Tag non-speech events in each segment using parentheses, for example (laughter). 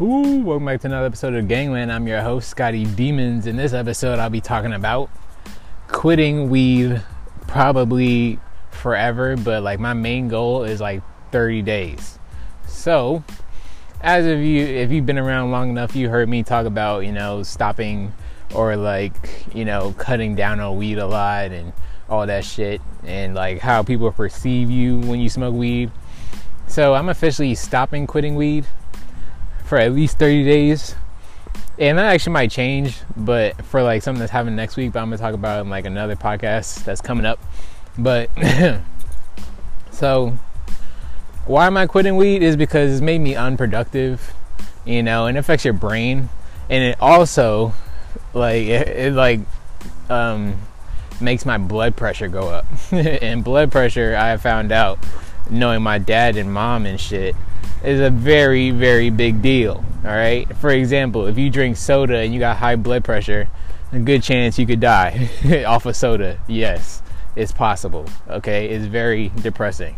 Ooh, welcome back to another episode of Gangland. I'm your host, Scotty Demons. In this episode, I'll be talking about quitting weed probably forever, but like my main goal is like 30 days. So, as of you, if you've been around long enough, you heard me talk about, you know, stopping or like, you know, cutting down on weed a lot and all that shit and like how people perceive you when you smoke weed. So, I'm officially stopping quitting weed for at least 30 days. And that actually might change, but for like something that's happening next week, but I'm gonna talk about in like another podcast that's coming up. But (laughs) so why am I quitting weed is because it's made me unproductive, you know, and it affects your brain. And it also like it, it like um makes my blood pressure go up. (laughs) and blood pressure I found out knowing my dad and mom and shit is a very, very big deal. All right. For example, if you drink soda and you got high blood pressure, a good chance you could die (laughs) off of soda. Yes, it's possible. Okay, it's very depressing.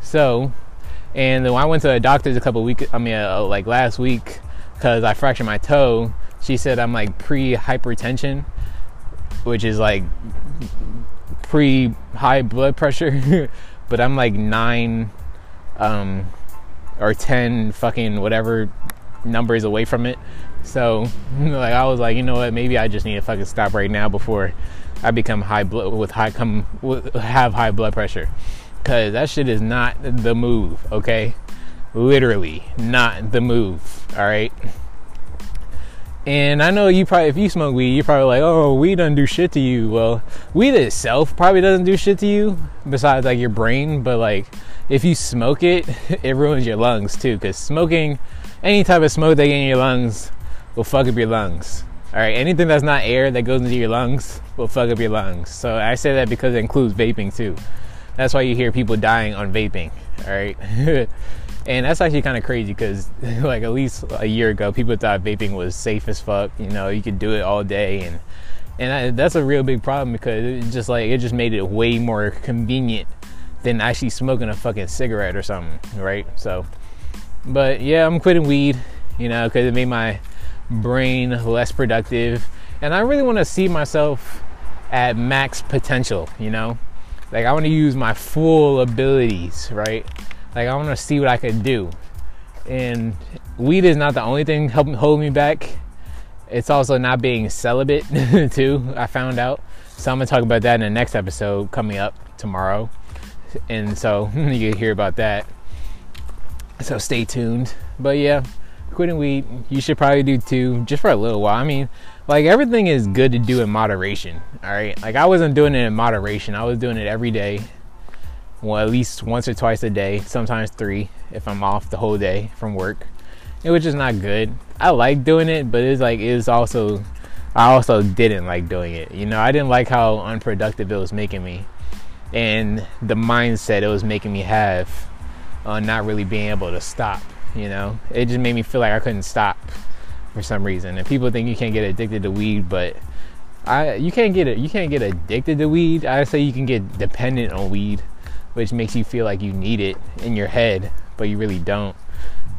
So, and when I went to a doctor's a couple weeks, I mean, uh, like last week, because I fractured my toe, she said I'm like pre hypertension, which is like pre high blood pressure, (laughs) but I'm like nine. Um, or 10 fucking whatever numbers away from it. So, (laughs) like, I was like, you know what? Maybe I just need to fucking stop right now before I become high blood with high come have high blood pressure, because that shit is not the move. Okay, literally not the move. All right. And I know you probably, if you smoke weed, you're probably like, oh, weed doesn't do shit to you. Well, weed itself probably doesn't do shit to you besides like your brain, but like if you smoke it, (laughs) it ruins your lungs too. Because smoking, any type of smoke that gets in your lungs will fuck up your lungs. All right, anything that's not air that goes into your lungs will fuck up your lungs. So I say that because it includes vaping too. That's why you hear people dying on vaping. All right. (laughs) and that's actually kind of crazy because (laughs) like at least a year ago people thought vaping was safe as fuck you know you could do it all day and and I, that's a real big problem because it just like it just made it way more convenient than actually smoking a fucking cigarette or something, right? So, but yeah, I'm quitting weed, you know, because it made my brain less productive. And I really want to see myself at max potential, you know? Like, I want to use my full abilities, right? Like, I want to see what I can do. And weed is not the only thing helping hold me back. It's also not being celibate, (laughs) too, I found out. So, I'm to talk about that in the next episode coming up tomorrow and so (laughs) you hear about that. So stay tuned. But yeah, quitting weed, you should probably do too, just for a little while. I mean, like everything is good to do in moderation. All right, like I wasn't doing it in moderation. I was doing it every day, well at least once or twice a day, sometimes three if I'm off the whole day from work. which is not good. I like doing it, but it's like it's also I also didn't like doing it. You know, I didn't like how unproductive it was making me and the mindset it was making me have on not really being able to stop. You know, it just made me feel like I couldn't stop for some reason. And people think you can't get addicted to weed, but I you can't get it. You can't get addicted to weed. I say you can get dependent on weed, which makes you feel like you need it in your head, but you really don't.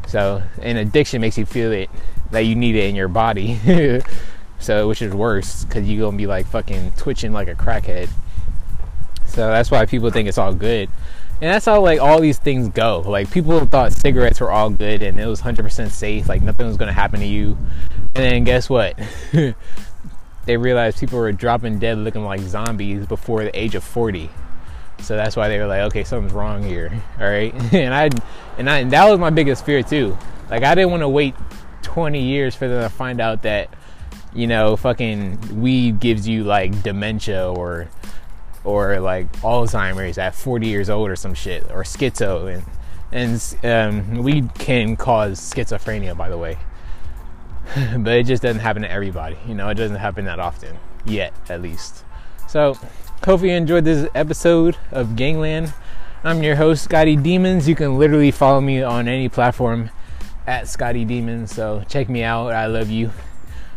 So, an addiction makes you feel it that you need it in your body. (laughs) so, which is worse because you're gonna be like fucking twitching like a crackhead. So that's why people think it's all good. And that's how like all these things go. Like people thought cigarettes were all good and it was 100% safe, like nothing was to happen to you. And then guess what? (laughs) they realized people were dropping dead looking like zombies before the age of 40. So that's why they were like, okay, something's wrong here. (laughs) All right. (laughs) And I and I and that was my biggest fear too. Like I didn't want to wait 20 years for them to find out that you know, fucking weed gives you like dementia or or like Alzheimer's at 40 years old or some shit, or schizo, and and um, weed can cause schizophrenia, by the way. (laughs) but it just doesn't happen to everybody. You know, it doesn't happen that often yet, at least. So, hopefully you enjoyed this episode of Gangland. I'm your host, Scotty Demons. You can literally follow me on any platform at Scotty Demons. So check me out. I love you.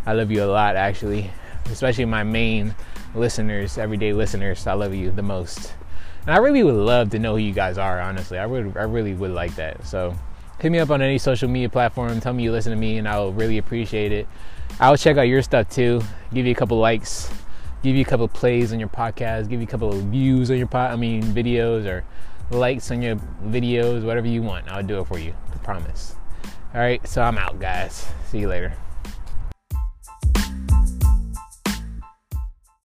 I love you a lot, actually, especially my main listeners, everyday listeners. I love you the most. And I really would love to know who you guys are, honestly. I would I really would like that. So hit me up on any social media platform. Tell me you listen to me, and I'll really appreciate it. I'll check out your stuff too. Give you a couple likes, give you a couple of plays on your podcast, give you a couple of views on your pod. I mean videos or likes on your videos, whatever you want. I'll do it for you. I promise. All right, so I'm out, guys. See you later.